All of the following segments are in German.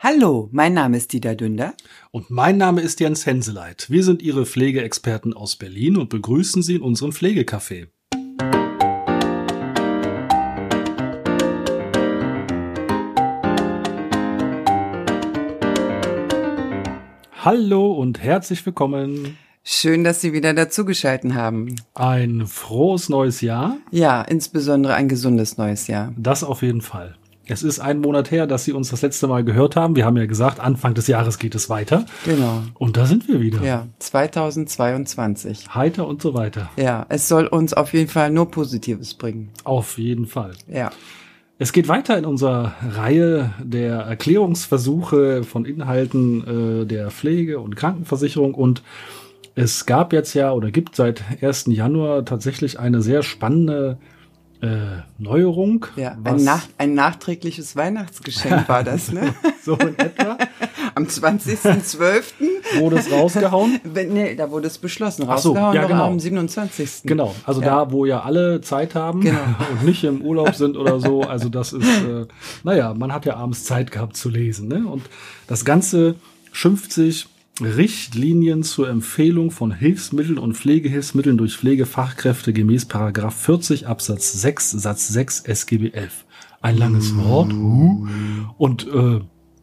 Hallo, mein Name ist Dieter Dünder. Und mein Name ist Jens Henseleit. Wir sind Ihre Pflegeexperten aus Berlin und begrüßen Sie in unserem Pflegecafé. Hallo und herzlich willkommen. Schön, dass Sie wieder dazugeschalten haben. Ein frohes neues Jahr. Ja, insbesondere ein gesundes neues Jahr. Das auf jeden Fall. Es ist ein Monat her, dass Sie uns das letzte Mal gehört haben. Wir haben ja gesagt, Anfang des Jahres geht es weiter. Genau. Und da sind wir wieder. Ja, 2022. Heiter und so weiter. Ja, es soll uns auf jeden Fall nur Positives bringen. Auf jeden Fall. Ja. Es geht weiter in unserer Reihe der Erklärungsversuche von Inhalten äh, der Pflege- und Krankenversicherung und es gab jetzt ja oder gibt seit 1. Januar tatsächlich eine sehr spannende äh, Neuerung. Ja, ein, nach, ein nachträgliches Weihnachtsgeschenk war das, ne? so in etwa. Am 20.12. wurde es rausgehauen? nee, da wurde es beschlossen. Rausgehauen so, ja, genau. am 27. Genau, also ja. da, wo ja alle Zeit haben genau. und nicht im Urlaub sind oder so. Also das ist, äh, naja, man hat ja abends Zeit gehabt zu lesen. Ne? Und das Ganze schimpft sich Richtlinien zur Empfehlung von Hilfsmitteln und Pflegehilfsmitteln durch Pflegefachkräfte gemäß Paragraph 40 Absatz 6 Satz 6 SGB 11. Ein langes Wort. Und äh,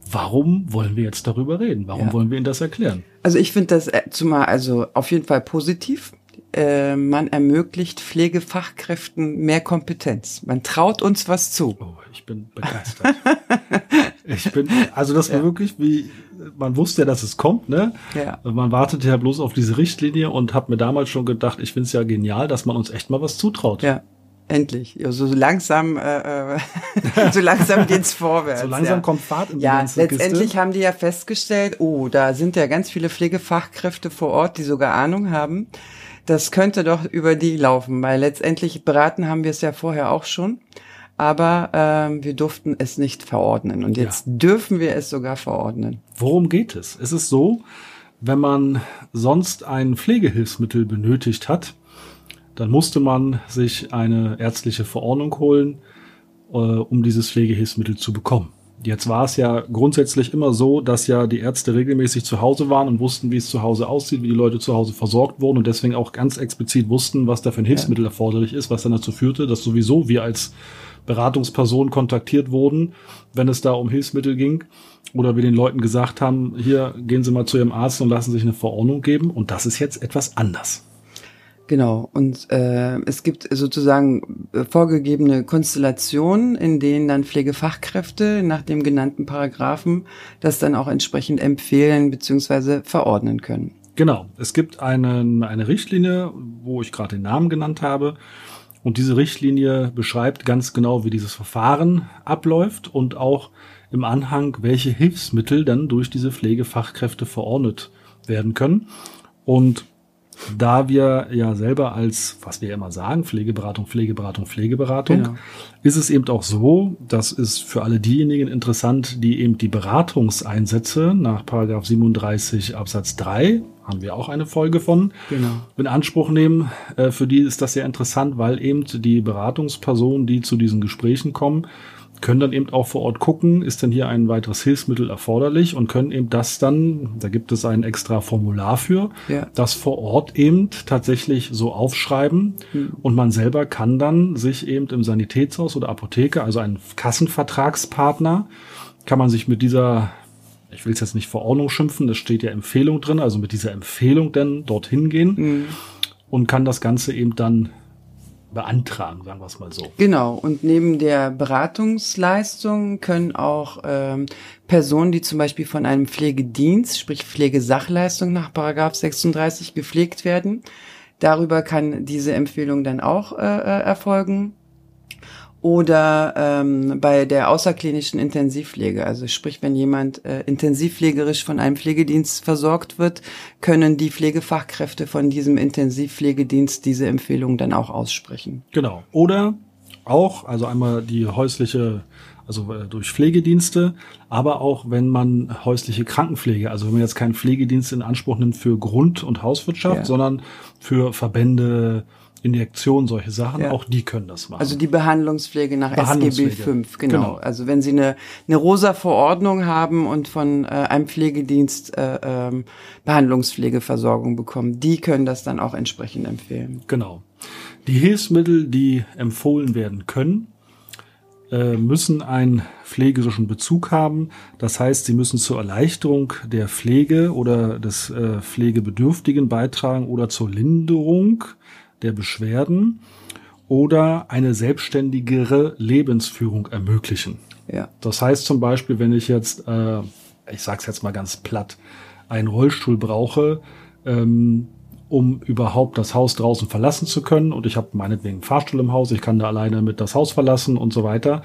warum wollen wir jetzt darüber reden? Warum ja. wollen wir Ihnen das erklären? Also ich finde das äh, zumal also auf jeden Fall positiv. Äh, man ermöglicht Pflegefachkräften mehr Kompetenz. Man traut uns was zu. Oh, ich bin begeistert. ich bin, also das war ja. wirklich wie, man wusste ja, dass es kommt, ne? Ja. Man wartete ja bloß auf diese Richtlinie und hat mir damals schon gedacht, ich finde es ja genial, dass man uns echt mal was zutraut. Ja. Endlich. Ja, so langsam, äh, äh so langsam geht's vorwärts. So langsam ja. kommt Fahrt in die Ja, ganze letztendlich Kiste. haben die ja festgestellt, oh, da sind ja ganz viele Pflegefachkräfte vor Ort, die sogar Ahnung haben. Das könnte doch über die laufen, weil letztendlich beraten haben wir es ja vorher auch schon aber ähm, wir durften es nicht verordnen. Und jetzt ja. dürfen wir es sogar verordnen. Worum geht es? Es ist so, wenn man sonst ein Pflegehilfsmittel benötigt hat, dann musste man sich eine ärztliche Verordnung holen, äh, um dieses Pflegehilfsmittel zu bekommen. Jetzt war es ja grundsätzlich immer so, dass ja die Ärzte regelmäßig zu Hause waren und wussten, wie es zu Hause aussieht, wie die Leute zu Hause versorgt wurden und deswegen auch ganz explizit wussten, was da für ein Hilfsmittel ja. erforderlich ist, was dann dazu führte, dass sowieso wir als Beratungspersonen kontaktiert wurden, wenn es da um Hilfsmittel ging. Oder wir den Leuten gesagt haben, hier gehen Sie mal zu Ihrem Arzt und lassen sich eine Verordnung geben. Und das ist jetzt etwas anders. Genau, und äh, es gibt sozusagen äh, vorgegebene Konstellationen, in denen dann Pflegefachkräfte nach dem genannten Paragraphen das dann auch entsprechend empfehlen bzw. verordnen können. Genau, es gibt einen, eine Richtlinie, wo ich gerade den Namen genannt habe. Und diese Richtlinie beschreibt ganz genau, wie dieses Verfahren abläuft und auch im Anhang, welche Hilfsmittel dann durch diese Pflegefachkräfte verordnet werden können. Und da wir ja selber als, was wir immer sagen, Pflegeberatung, Pflegeberatung, Pflegeberatung, genau. ist es eben auch so, das ist für alle diejenigen interessant, die eben die Beratungseinsätze nach Paragraph 37 Absatz 3, haben wir auch eine Folge von, genau. in Anspruch nehmen. Äh, für die ist das sehr interessant, weil eben die Beratungspersonen, die zu diesen Gesprächen kommen, können dann eben auch vor Ort gucken, ist denn hier ein weiteres Hilfsmittel erforderlich und können eben das dann, da gibt es ein extra Formular für, ja. das vor Ort eben tatsächlich so aufschreiben mhm. und man selber kann dann sich eben im Sanitätshaus oder Apotheke, also ein Kassenvertragspartner, kann man sich mit dieser ich will es jetzt nicht Verordnung schimpfen, das steht ja Empfehlung drin, also mit dieser Empfehlung dann dorthin gehen mhm. und kann das Ganze eben dann beantragen, sagen wir es mal so. Genau. Und neben der Beratungsleistung können auch ähm, Personen, die zum Beispiel von einem Pflegedienst, sprich Pflegesachleistung nach Paragraph 36 gepflegt werden, darüber kann diese Empfehlung dann auch äh, äh erfolgen oder ähm, bei der außerklinischen Intensivpflege. Also sprich, wenn jemand äh, intensivpflegerisch von einem Pflegedienst versorgt wird, können die Pflegefachkräfte von diesem Intensivpflegedienst diese Empfehlung dann auch aussprechen. Genau. Oder auch, also einmal die häusliche, also äh, durch Pflegedienste, aber auch wenn man häusliche Krankenpflege, also wenn man jetzt keinen Pflegedienst in Anspruch nimmt für Grund- und Hauswirtschaft, Ja. sondern für Verbände, Injektion, solche Sachen, Ja. auch die können das machen. Also die Behandlungspflege nach Behandlungspflege. SGB 5, genau. Genau. Also wenn Sie eine, eine rosa Verordnung haben und von äh, einem Pflegedienst äh, ähm, Behandlungspflegeversorgung bekommen, die können das dann auch entsprechend empfehlen. Genau. Die Hilfsmittel, die empfohlen werden können, äh, müssen einen pflegerischen Bezug haben. Das heißt, sie müssen zur Erleichterung der Pflege oder des äh, Pflegebedürftigen beitragen oder zur Linderung der Beschwerden oder eine selbstständigere Lebensführung ermöglichen. Ja, Das heißt zum Beispiel, wenn ich jetzt, äh, ich sag's jetzt mal ganz platt, einen Rollstuhl brauche, ähm, um überhaupt das Haus draußen verlassen zu können und ich habe meinetwegen einen Fahrstuhl im Haus, ich kann da alleine mit das Haus verlassen und so weiter,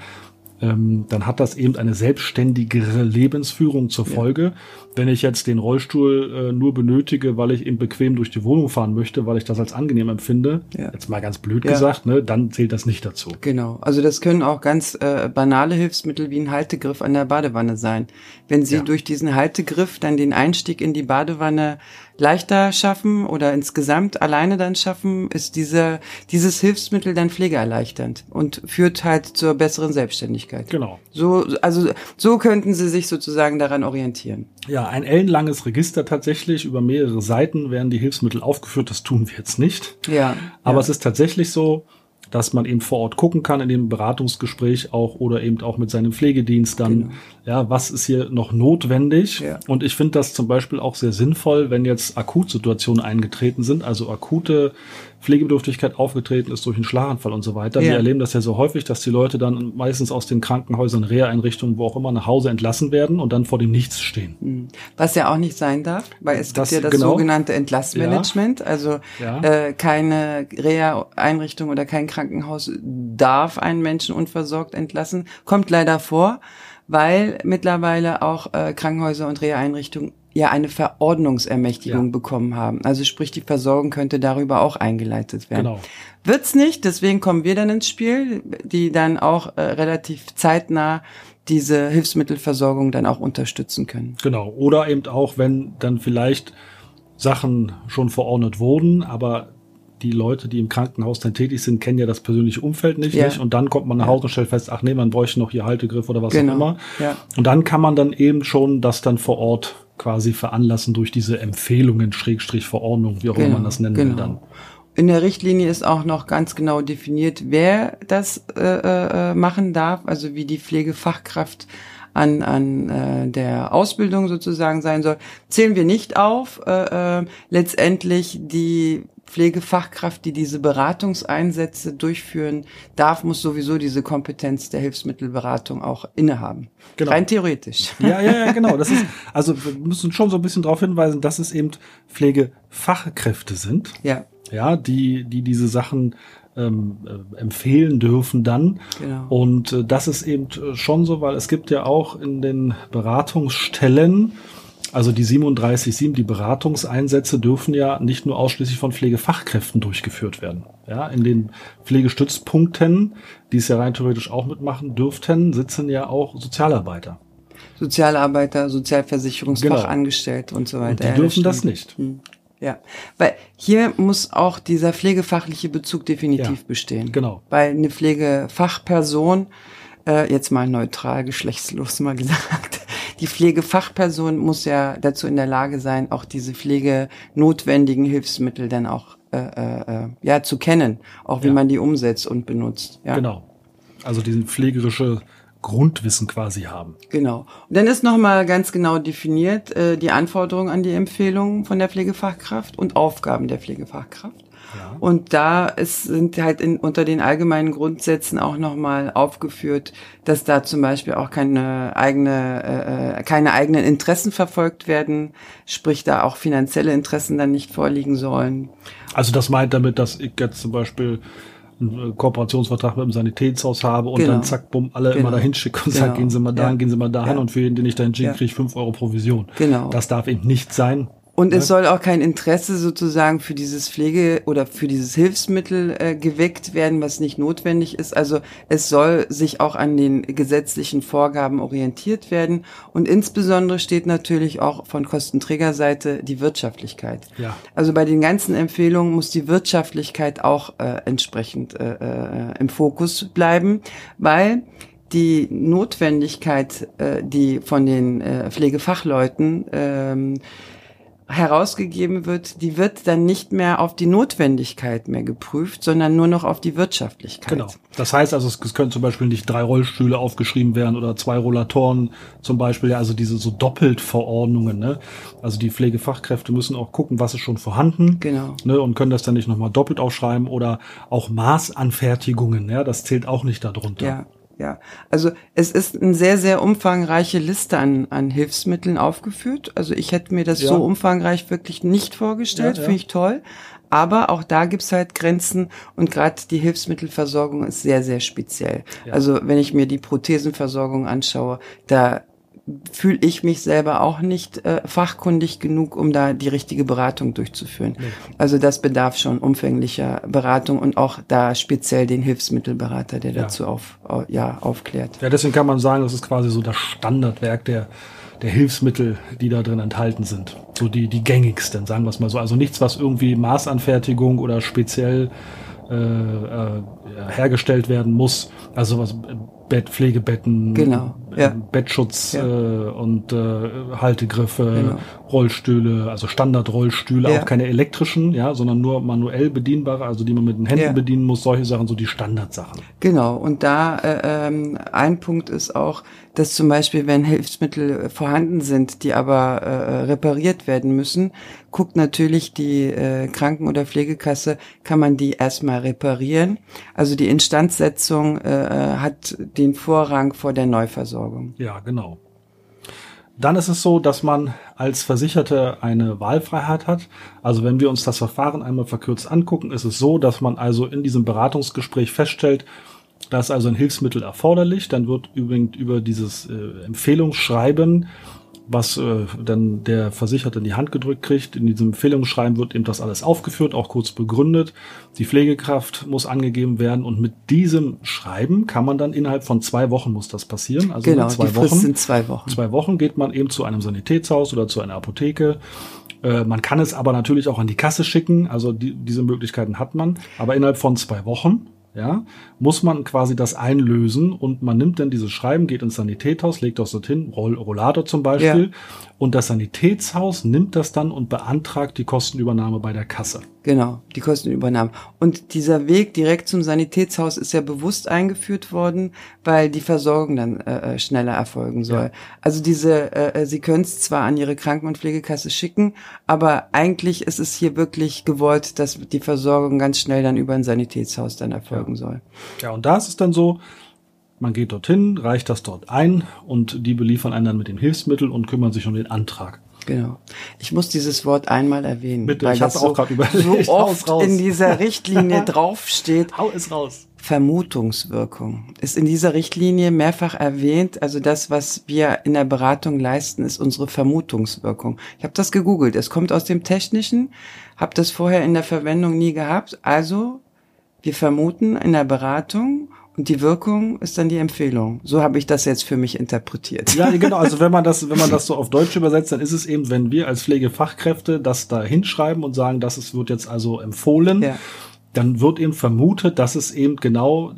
ähm, dann hat das eben eine selbstständigere Lebensführung zur Folge. Wenn ich jetzt den Rollstuhl äh, nur benötige, weil ich eben bequem durch die Wohnung fahren möchte, weil ich das als angenehm empfinde, Ja. jetzt mal ganz blöd Ja. gesagt, ne, dann zählt das nicht dazu. genau. Also das können auch ganz äh, banale Hilfsmittel wie ein Haltegriff an der Badewanne sein. Wenn Sie Ja. durch diesen Haltegriff dann den Einstieg in die Badewanne leichter schaffen oder insgesamt alleine dann schaffen, ist diese, dieses Hilfsmittel dann pflegeerleichternd und führt halt zur besseren Selbstständigkeit. Genau. So, also so könnten Sie sich sozusagen daran orientieren. Ja, ein ellenlanges Register tatsächlich. Über mehrere Seiten werden die Hilfsmittel aufgeführt. Das tun wir jetzt nicht. Ja. Aber ja. es ist tatsächlich so, dass man eben vor Ort gucken kann in dem Beratungsgespräch auch oder eben auch mit seinem Pflegedienst dann, Genau. ja, was ist hier noch notwendig? Ja. Und ich finde das zum Beispiel auch sehr sinnvoll, wenn jetzt Akutsituationen eingetreten sind, also akute Pflegebedürftigkeit aufgetreten ist durch einen Schlaganfall und so weiter. Ja. Wir erleben das ja so häufig, dass die Leute dann meistens aus den Krankenhäusern, Reha-Einrichtungen, wo auch immer, nach Hause entlassen werden und dann vor dem Nichts stehen. Hm. Was ja auch nicht sein darf, weil es Das- gibt ja das genau. sogenannte Entlassmanagement. Also Ja. äh, keine Reha-Einrichtung oder kein Krankenhaus darf einen Menschen unversorgt entlassen. Kommt leider vor, weil mittlerweile auch äh, Krankenhäuser und Reha-Einrichtungen ja eine Verordnungsermächtigung Ja. bekommen haben. Also sprich, die Versorgung könnte darüber auch eingeleitet werden. Genau. Wird's nicht, deswegen kommen wir dann ins Spiel, die dann auch äh, relativ zeitnah diese Hilfsmittelversorgung dann auch unterstützen können. Genau. Oder eben auch, wenn dann vielleicht Sachen schon verordnet wurden, aber die Leute, die im Krankenhaus dann tätig sind, kennen ja das persönliche Umfeld nicht, Ja. nicht? Und dann kommt man nach Hause und stellt fest, ach nee, man bräuchte noch hier Haltegriff oder was Genau. auch immer. Ja. Und dann kann man dann eben schon das dann vor Ort quasi veranlassen durch diese Empfehlungen, Schrägstrich Verordnung, wie auch immer man das nennen will dann. In der Richtlinie ist auch noch ganz genau definiert, wer das äh, äh, machen darf, also wie die Pflegefachkraft an, an äh, der Ausbildung sozusagen sein soll. Zählen wir nicht auf. Äh, äh, letztendlich die Pflegefachkraft, die diese Beratungseinsätze durchführen darf, muss sowieso diese Kompetenz der Hilfsmittelberatung auch innehaben. Genau. Rein theoretisch. Ja, ja, ja, genau. Das ist, also wir müssen schon so ein bisschen darauf hinweisen, dass es eben Pflegefachkräfte sind. Ja, ja, die, die diese Sachen ähm, äh, empfehlen dürfen dann. Genau. Und äh, das ist eben äh, schon so, weil es gibt ja auch in den Beratungsstellen, also die 37.7, die Beratungseinsätze dürfen ja nicht nur ausschließlich von Pflegefachkräften durchgeführt werden. Ja, in den Pflegestützpunkten, die es ja rein theoretisch auch mitmachen dürften, sitzen ja auch Sozialarbeiter. Sozialarbeiter, Sozialversicherungsfachangestellte und so weiter. Und die Ja, dürfen das stimmt. nicht. Hm. Ja, weil hier muss auch dieser pflegefachliche Bezug definitiv Ja, bestehen. genau. Weil eine Pflegefachperson, äh, jetzt mal neutral, geschlechtslos mal gesagt, die Pflegefachperson muss ja dazu in der Lage sein, auch diese pflegenotwendigen Hilfsmittel dann auch äh, äh, äh, ja zu kennen, auch wie Ja. man die umsetzt und benutzt. Ja. Genau. Also diesen pflegerische Grundwissen quasi haben. Genau. Und dann ist nochmal ganz genau definiert äh, die Anforderungen an die Empfehlungen von der Pflegefachkraft und Aufgaben der Pflegefachkraft. Ja. Und da ist, sind halt in, unter den allgemeinen Grundsätzen auch nochmal aufgeführt, dass da zum Beispiel auch keine eigene, äh, keine eigenen Interessen verfolgt werden, sprich da auch finanzielle Interessen dann nicht vorliegen sollen. Also das meint damit, dass ich jetzt zum Beispiel einen Kooperationsvertrag mit dem Sanitätshaus habe und Genau. dann zack, bumm, alle Genau. immer dahin schicke und Genau. gehen Sie mal dahin, Ja. gehen Sie mal dahin Ja. und für jeden, den ich dahin schicke, Ja. kriege ich fünf Euro Provision. Genau. Das darf eben nicht sein. Und es soll auch kein Interesse sozusagen für dieses Pflege oder für dieses Hilfsmittel äh, geweckt werden, was nicht notwendig ist. Also es soll sich auch an den gesetzlichen Vorgaben orientiert werden. Und insbesondere steht natürlich auch von Kostenträgerseite die Wirtschaftlichkeit. Ja. Also bei den ganzen Empfehlungen muss die Wirtschaftlichkeit auch äh, entsprechend äh, äh, im Fokus bleiben, weil die Notwendigkeit, äh, die von den äh, Pflegefachleuten ähm, herausgegeben wird, die wird dann nicht mehr auf die Notwendigkeit mehr geprüft, sondern nur noch auf die Wirtschaftlichkeit. Genau. Das heißt also, es, es können zum Beispiel nicht drei Rollstühle aufgeschrieben werden oder zwei Rollatoren zum Beispiel, ja, also diese so Doppeltverordnungen. Ne? Also die Pflegefachkräfte müssen auch gucken, was ist schon vorhanden Genau. ne, und können das dann nicht nochmal doppelt aufschreiben oder auch Maßanfertigungen, ja, das zählt auch nicht darunter. Ja, ja. Also es ist eine sehr, sehr umfangreiche Liste an, an Hilfsmitteln aufgeführt. Also ich hätte mir das Ja. so umfangreich wirklich nicht vorgestellt, Ja, ja. finde ich toll. Aber auch da gibt's halt Grenzen und gerade die Hilfsmittelversorgung ist sehr, sehr speziell. Also wenn ich mir die Prothesenversorgung anschaue, da fühle ich mich selber auch nicht äh, fachkundig genug, um da die richtige Beratung durchzuführen. Also das bedarf schon umfänglicher Beratung und auch da speziell den Hilfsmittelberater, der Ja. dazu auf, au- ja, aufklärt. Ja, deswegen kann man sagen, das ist quasi so das Standardwerk der, der Hilfsmittel, die da drin enthalten sind. So die, die gängigsten, sagen wir es mal so. Also nichts, was irgendwie Maßanfertigung oder speziell äh, äh, hergestellt werden muss. Also was Bett, Pflegebetten, Genau, ja. Bettschutz Ja. äh, und äh, Haltegriffe, Genau. Rollstühle, also Standardrollstühle, Ja. auch keine elektrischen, ja, sondern nur manuell bedienbare, also die man mit den Händen bedienen muss, solche Sachen, so die Standardsachen. Genau, und da äh, ähm, ein Punkt ist auch, dass zum Beispiel, wenn Hilfsmittel vorhanden sind, die aber äh, repariert werden müssen, guckt natürlich die äh, Kranken- oder Pflegekasse, kann man die erstmal reparieren. Also die Instandsetzung äh, äh, hat den Vorrang vor der Neuversorgung. Ja, genau. Dann ist es so, dass man als Versicherte eine Wahlfreiheit hat. Also wenn wir uns das Verfahren einmal verkürzt angucken, ist es so, dass man also in diesem Beratungsgespräch feststellt, da ist also ein Hilfsmittel erforderlich. Dann wird übrigens über dieses äh, Empfehlungsschreiben, was äh, dann der Versicherte in die Hand gedrückt kriegt, in diesem Empfehlungsschreiben wird eben das alles aufgeführt, auch kurz begründet. Die Pflegekraft muss angegeben werden und mit diesem Schreiben kann man dann innerhalb von zwei Wochen muss das passieren. Also Genau, zwei die Frist Wochen sind zwei Wochen. zwei Wochen geht man eben zu einem Sanitätshaus oder zu einer Apotheke. Äh, man kann es aber natürlich auch an die Kasse schicken. Also die, diese Möglichkeiten hat man. Aber innerhalb von zwei Wochen, ja, muss man quasi das einlösen und man nimmt dann dieses Schreiben, geht ins Sanitätshaus, legt das dorthin, Roll Rollator zum Beispiel. Und das Sanitätshaus nimmt das dann und beantragt die Kostenübernahme bei der Kasse. Genau, die Kostenübernahme. Und dieser Weg direkt zum Sanitätshaus ist ja bewusst eingeführt worden, weil die Versorgung dann äh, äh, schneller erfolgen soll. Ja. Also diese, äh, äh, Sie können es zwar an Ihre Kranken- und Pflegekasse schicken, aber eigentlich ist es hier wirklich gewollt, dass die Versorgung ganz schnell dann über ein Sanitätshaus dann erfolgen soll. Ja, und da ist es dann so, man geht dorthin, reicht das dort ein und die beliefern einen dann mit dem Hilfsmittel und kümmern sich um den Antrag. Genau. Ich muss dieses Wort einmal erwähnen, Bitte, weil ich das auch so, überlegt. so oft in dieser Richtlinie draufsteht. Hau es raus. Vermutungswirkung ist in dieser Richtlinie mehrfach erwähnt. Also das, was wir in der Beratung leisten, ist unsere Vermutungswirkung. Ich habe das gegoogelt. Es kommt aus dem Technischen, habe das vorher in der Verwendung nie gehabt. Also wir vermuten in der Beratung und die Wirkung ist dann die Empfehlung. So habe ich das jetzt für mich interpretiert. Ja, genau. Also wenn man das, wenn man das so auf Deutsch übersetzt, dann ist es eben, wenn wir als Pflegefachkräfte das da hinschreiben und sagen, das ist, wird jetzt also empfohlen, Ja. Dann wird eben vermutet, dass es eben genau,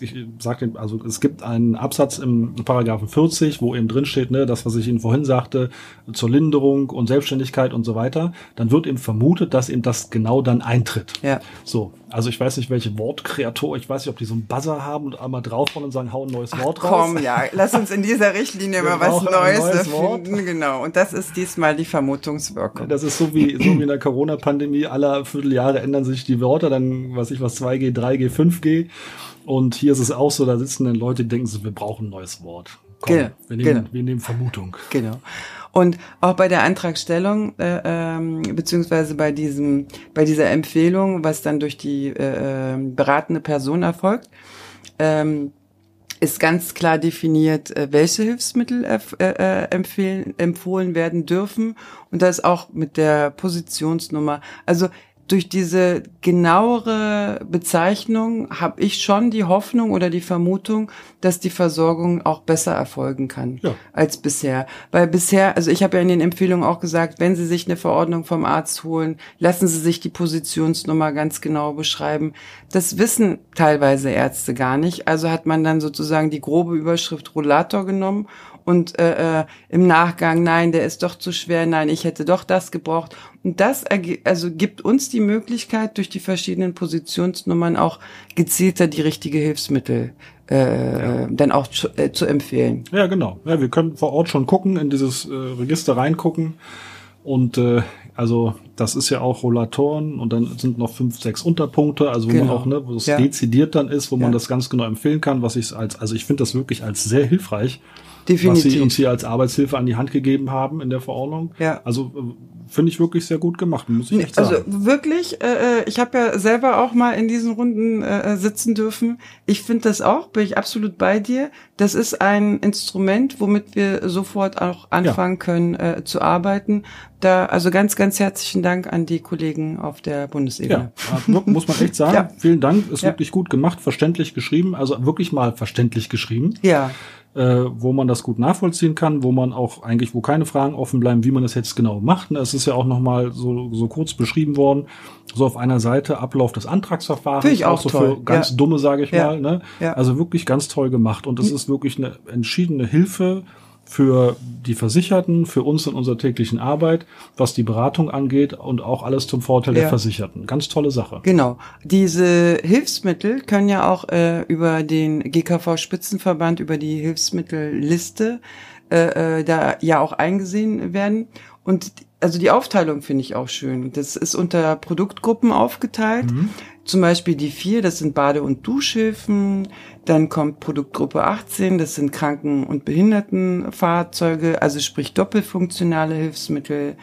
ich sage, also es gibt einen Absatz im Paragraphen 40, wo eben drin steht, ne, das, was ich Ihnen vorhin sagte, zur Linderung und Selbstständigkeit und so weiter, dann wird eben vermutet, dass eben das genau dann eintritt. Ja. So, also ich weiß nicht, welche Wortkreator, ich weiß nicht, ob die so einen Buzzer haben und einmal draufhauen und sagen, hau ein neues Wort raus. Komm, ja, lass uns in dieser Richtlinie mal was Neues neues erfinden. Genau. Und das ist diesmal die Vermutungswirkung. Das ist so wie, so wie in der Corona-Pandemie. Alle Vierteljahre ändern sich die Wörter, dann, was ich was, 2G, 3G, 5G. Und hier ist es auch so, da sitzen dann Leute, die denken so, wir brauchen ein neues Wort. Komm, Genau, wir, nehmen, genau. wir nehmen Vermutung. Genau. Und auch bei der Antragstellung äh, ähm, beziehungsweise bei diesem, bei dieser Empfehlung, was dann durch die äh, ähm, beratende Person erfolgt, ähm, ist ganz klar definiert, äh, welche Hilfsmittel äh, äh, empfehlen, empfohlen werden dürfen. Und das auch mit der Positionsnummer. Also durch diese genauere Bezeichnung habe ich schon die Hoffnung oder die Vermutung, dass die Versorgung auch besser erfolgen kann ja. als bisher. Weil bisher, also ich habe ja in den Empfehlungen auch gesagt, wenn Sie sich eine Verordnung vom Arzt holen, lassen Sie sich die Positionsnummer ganz genau beschreiben. Das wissen teilweise Ärzte gar nicht. Also hat man dann sozusagen die grobe Überschrift Rollator genommen und äh, äh, im Nachgang, nein, der ist doch zu schwer, nein, ich hätte doch das gebraucht. Und das also gibt uns die Möglichkeit, durch die verschiedenen Positionsnummern auch gezielter die richtige Hilfsmittel äh, ja. dann auch zu, äh, zu empfehlen. Ja, genau. Ja, wir können vor Ort schon gucken, in dieses äh, Register reingucken. Und äh, also das ist ja auch Rollatoren und dann sind noch fünf, sechs Unterpunkte, also wo genau. man auch, ne, wo es ja. dezidiert dann ist, wo ja. man das ganz genau empfehlen kann, was ich als, also ich finde das wirklich als sehr hilfreich. Definitiv. Was sie uns hier als Arbeitshilfe an die Hand gegeben haben in der Verordnung. Ja. Also äh, finde ich wirklich sehr gut gemacht, muss ich echt also sagen. Also wirklich, äh, äh, ich habe ja selber auch mal in diesen Runden äh, sitzen dürfen. Ich finde das auch, bin ich absolut bei dir. Das ist ein Instrument, womit wir sofort auch anfangen ja. können äh, zu arbeiten. Da also ganz, ganz herzlichen Dank an die Kollegen auf der Bundesebene. Ja, muss man echt sagen. ja. Vielen Dank, ist ja. wirklich gut gemacht, verständlich geschrieben, also wirklich mal verständlich geschrieben. Ja äh, wo man das gut nachvollziehen kann, wo man auch eigentlich, wo keine Fragen offen bleiben, wie man das jetzt genau macht. Es ist ja auch nochmal so, so kurz beschrieben worden, so auf einer Seite Ablauf des Antragsverfahrens. Finde ich auch, auch so toll. für ganz ja. dumme, sage ich mal. Ne? Ja. Also wirklich ganz toll gemacht und es hm. ist wirklich eine entschiedene Hilfe für die Versicherten, für uns in unserer täglichen Arbeit, was die Beratung angeht und auch alles zum Vorteil ja. der Versicherten. Ganz tolle Sache. Genau. Diese Hilfsmittel können ja auch äh, über den GKV Spitzenverband, über die Hilfsmittelliste äh, äh, da ja auch eingesehen werden. Und also die Aufteilung finde ich auch schön. Das ist unter Produktgruppen aufgeteilt. Mhm. Zum Beispiel die vier, das sind Bade- und Duschhilfen. Dann kommt Produktgruppe 18, das sind Kranken- und Behindertenfahrzeuge, also sprich doppelfunktionale Hilfsmittel.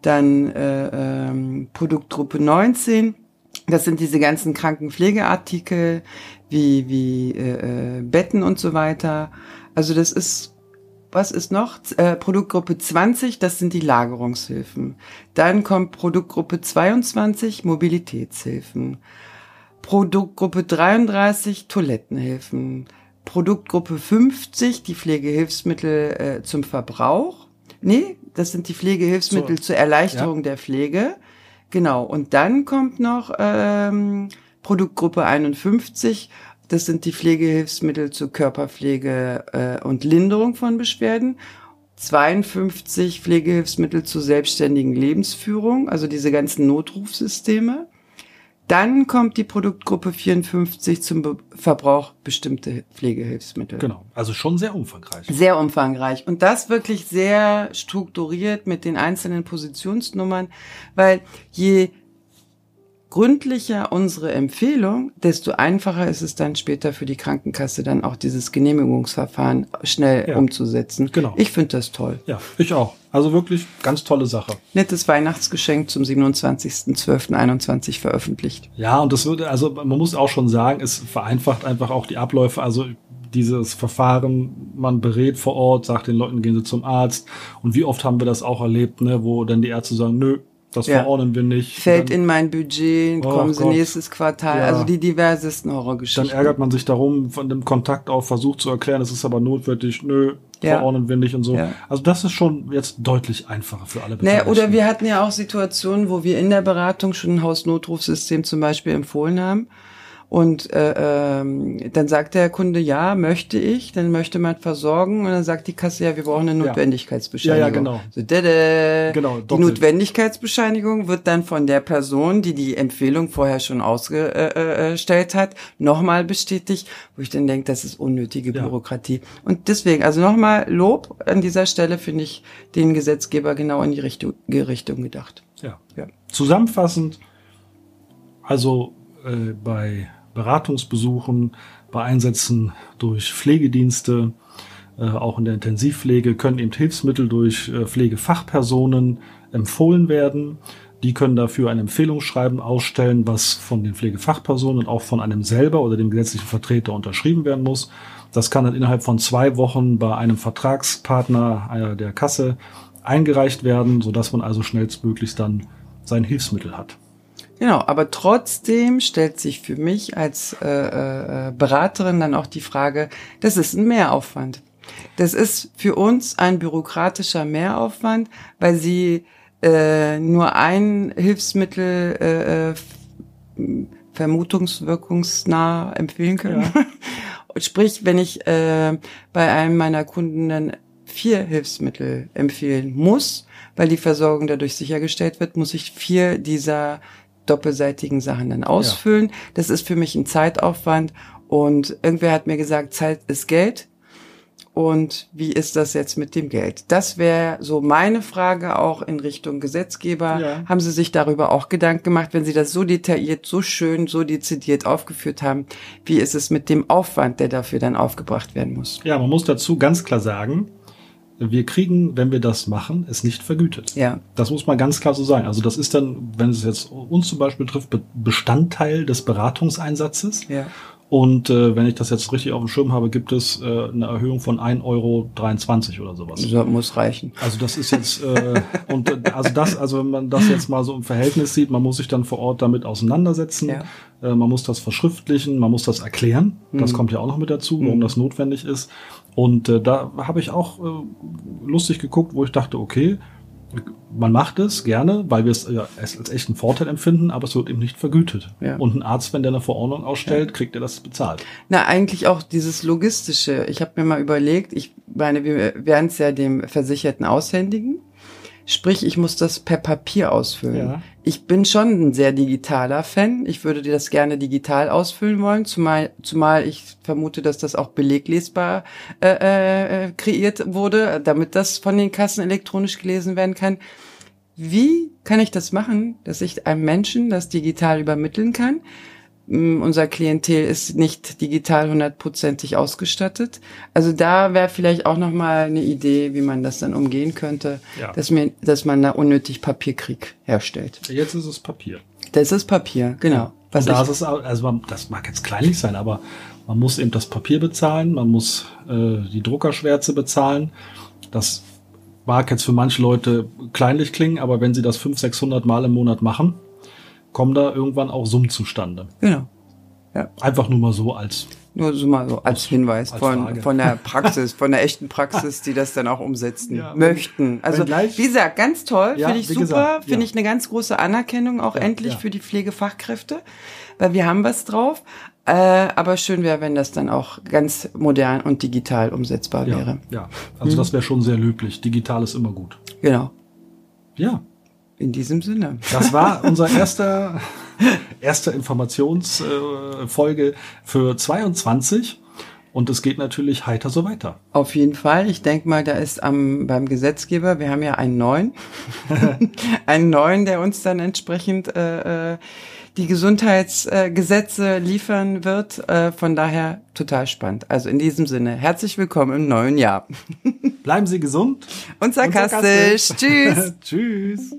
Dann äh, ähm, Produktgruppe 19, das sind diese ganzen Krankenpflegeartikel wie, wie äh, äh Betten und so weiter. Also das ist was ist noch? Äh, Produktgruppe 20, das sind die Lagerungshilfen. Dann kommt Produktgruppe 22, Mobilitätshilfen. Produktgruppe 33 Toilettenhilfen. Produktgruppe 50 die Pflegehilfsmittel äh, zum Verbrauch. Nee, das sind die Pflegehilfsmittel so, zur Erleichterung ja. der Pflege. Genau. Und dann kommt noch ähm, Produktgruppe 51. Das sind die Pflegehilfsmittel zur Körperpflege äh, und Linderung von Beschwerden. 52 Pflegehilfsmittel zur selbstständigen Lebensführung, also diese ganzen Notrufsysteme. Dann kommt die Produktgruppe 54 zum Be Verbrauch bestimmte Pflegehilfsmittel. Genau, also schon sehr umfangreich. Sehr umfangreich. Und das wirklich sehr strukturiert mit den einzelnen Positionsnummern, weil je gründlicher unsere Empfehlung, desto einfacher ist es dann später für die Krankenkasse dann auch dieses Genehmigungsverfahren schnell ja. umzusetzen. Genau. Ich finde das toll. Ja, ich auch. Also wirklich ganz tolle Sache. Nettes Weihnachtsgeschenk zum 27.12.21 veröffentlicht. Ja, und das würde, also man muss auch schon sagen, es vereinfacht einfach auch die Abläufe. Also dieses Verfahren, man berät vor Ort, sagt den Leuten, gehen sie zum Arzt. Und wie oft haben wir das auch erlebt, ne, wo dann die Ärzte sagen, nö, das ja. verordnen wir nicht. Fällt dann, in mein Budget, oh kommen Sie Gott. nächstes Quartal. Ja. Also die diversesten Horrorgeschichten. Dann ärgert man sich darum, von dem Kontakt auf versucht zu erklären, es ist aber notwendig, nö, ja. verordnen wir nicht und so. Ja. Also das ist schon jetzt deutlich einfacher für alle Beteiligten. Nee, oder wir hatten ja auch Situationen, wo wir in der Beratung schon ein Hausnotrufsystem zum Beispiel empfohlen haben und äh, ähm, dann sagt der Kunde, ja, möchte ich, dann möchte man versorgen und dann sagt die Kasse, ja, wir brauchen eine Notwendigkeitsbescheinigung. Ja, ja, genau. So, dada. genau die Notwendigkeitsbescheinigung wird dann von der Person, die die Empfehlung vorher schon ausgestellt hat, nochmal bestätigt, wo ich dann denke, das ist unnötige ja. Bürokratie. Und deswegen, also nochmal Lob an dieser Stelle finde ich den Gesetzgeber genau in die Richtung, Richtung gedacht. Ja. ja. Zusammenfassend, also äh, bei Beratungsbesuchen, bei Einsätzen durch Pflegedienste, äh, auch in der Intensivpflege können eben Hilfsmittel durch äh, Pflegefachpersonen empfohlen werden. Die können dafür ein Empfehlungsschreiben ausstellen, was von den Pflegefachpersonen und auch von einem selber oder dem gesetzlichen Vertreter unterschrieben werden muss. Das kann dann innerhalb von zwei Wochen bei einem Vertragspartner der Kasse eingereicht werden, sodass man also schnellstmöglichst dann sein Hilfsmittel hat. Genau, aber trotzdem stellt sich für mich als äh, äh, Beraterin dann auch die Frage, das ist ein Mehraufwand. Das ist für uns ein bürokratischer Mehraufwand, weil sie äh, nur ein Hilfsmittel äh, äh vermutungswirkungsnah empfehlen können. Ja. Sprich, wenn ich äh, bei einem meiner Kunden dann vier Hilfsmittel empfehlen muss, weil die Versorgung dadurch sichergestellt wird, muss ich vier dieser doppelseitigen Sachen dann ausfüllen. Ja. Das ist für mich ein Zeitaufwand und irgendwer hat mir gesagt, Zeit ist Geld. Und wie ist das jetzt mit dem Geld? Das wäre so meine Frage auch in Richtung Gesetzgeber. Ja. Haben Sie sich darüber auch Gedanken gemacht, wenn Sie das so detailliert, so schön, so dezidiert aufgeführt haben? Wie ist es mit dem Aufwand, der dafür dann aufgebracht werden muss? Ja, man muss dazu ganz klar sagen, wir kriegen, wenn wir das machen, es nicht vergütet. Ja. Das muss man ganz klar so sagen. Also das ist dann, wenn es jetzt uns zum Beispiel trifft, Bestandteil des Beratungseinsatzes. Ja. Und äh, wenn ich das jetzt richtig auf dem Schirm habe, gibt es äh, eine Erhöhung von 1,23 Euro oder sowas. Das muss reichen. Also das ist jetzt, äh, und äh, also das, also wenn man das jetzt mal so im Verhältnis sieht, man muss sich dann vor Ort damit auseinandersetzen. Ja. Äh, man muss das verschriftlichen, man muss das erklären. Das mhm. kommt ja auch noch mit dazu, warum mhm. das notwendig ist. Und äh, da habe ich auch äh, lustig geguckt, wo ich dachte, okay, man macht es gerne, weil wir es ja, als echten Vorteil empfinden, aber es wird eben nicht vergütet. Ja. Und ein Arzt, wenn der eine Verordnung ausstellt, ja. kriegt er das bezahlt. Na, eigentlich auch dieses Logistische. Ich habe mir mal überlegt, ich meine, wir werden es ja dem Versicherten aushändigen. Sprich, ich muss das per Papier ausfüllen. Ja. Ich bin schon ein sehr digitaler Fan. Ich würde dir das gerne digital ausfüllen wollen, zumal, zumal ich vermute, dass das auch beleglesbar äh, äh, kreiert wurde, damit das von den Kassen elektronisch gelesen werden kann. Wie kann ich das machen, dass ich einem Menschen das digital übermitteln kann? Unser Klientel ist nicht digital hundertprozentig ausgestattet. Also da wäre vielleicht auch noch mal eine Idee, wie man das dann umgehen könnte, ja. dass, mir, dass man da unnötig Papierkrieg herstellt. Jetzt ist es Papier. Das ist Papier, genau. Was da ist es, also man, das mag jetzt kleinlich sein, aber man muss eben das Papier bezahlen, man muss äh, die Druckerschwärze bezahlen. Das mag jetzt für manche Leute kleinlich klingen, aber wenn sie das 500, 600 Mal im Monat machen, kommen da irgendwann auch Summen zustande. Genau. Ja. Einfach nur mal so als nur so mal so als Hinweis als von, von der Praxis, von der echten Praxis, die das dann auch umsetzen ja, möchten. Also wie gesagt, ganz toll, ja, finde ich super, finde ja. ich eine ganz große Anerkennung auch endlich für die Pflegefachkräfte, weil wir haben was drauf. Äh, aber schön wäre, wenn das dann auch ganz modern und digital umsetzbar wäre. Ja, also hm. das wäre schon sehr löblich. Digital ist immer gut. Genau. Ja, in diesem Sinne. Das war unser erster, erste Informationsfolge äh, für 22. Und es geht natürlich heiter so weiter. Auf jeden Fall. Ich denke mal, da ist am, beim Gesetzgeber, wir haben ja einen neuen, einen neuen, der uns dann entsprechend äh, äh, die Gesundheitsgesetze äh, liefern wird. Äh, von daher total spannend. Also in diesem Sinne, herzlich willkommen im neuen Jahr. Bleiben Sie gesund und sarkastisch. Und sarkastisch. Tschüss. Tschüss.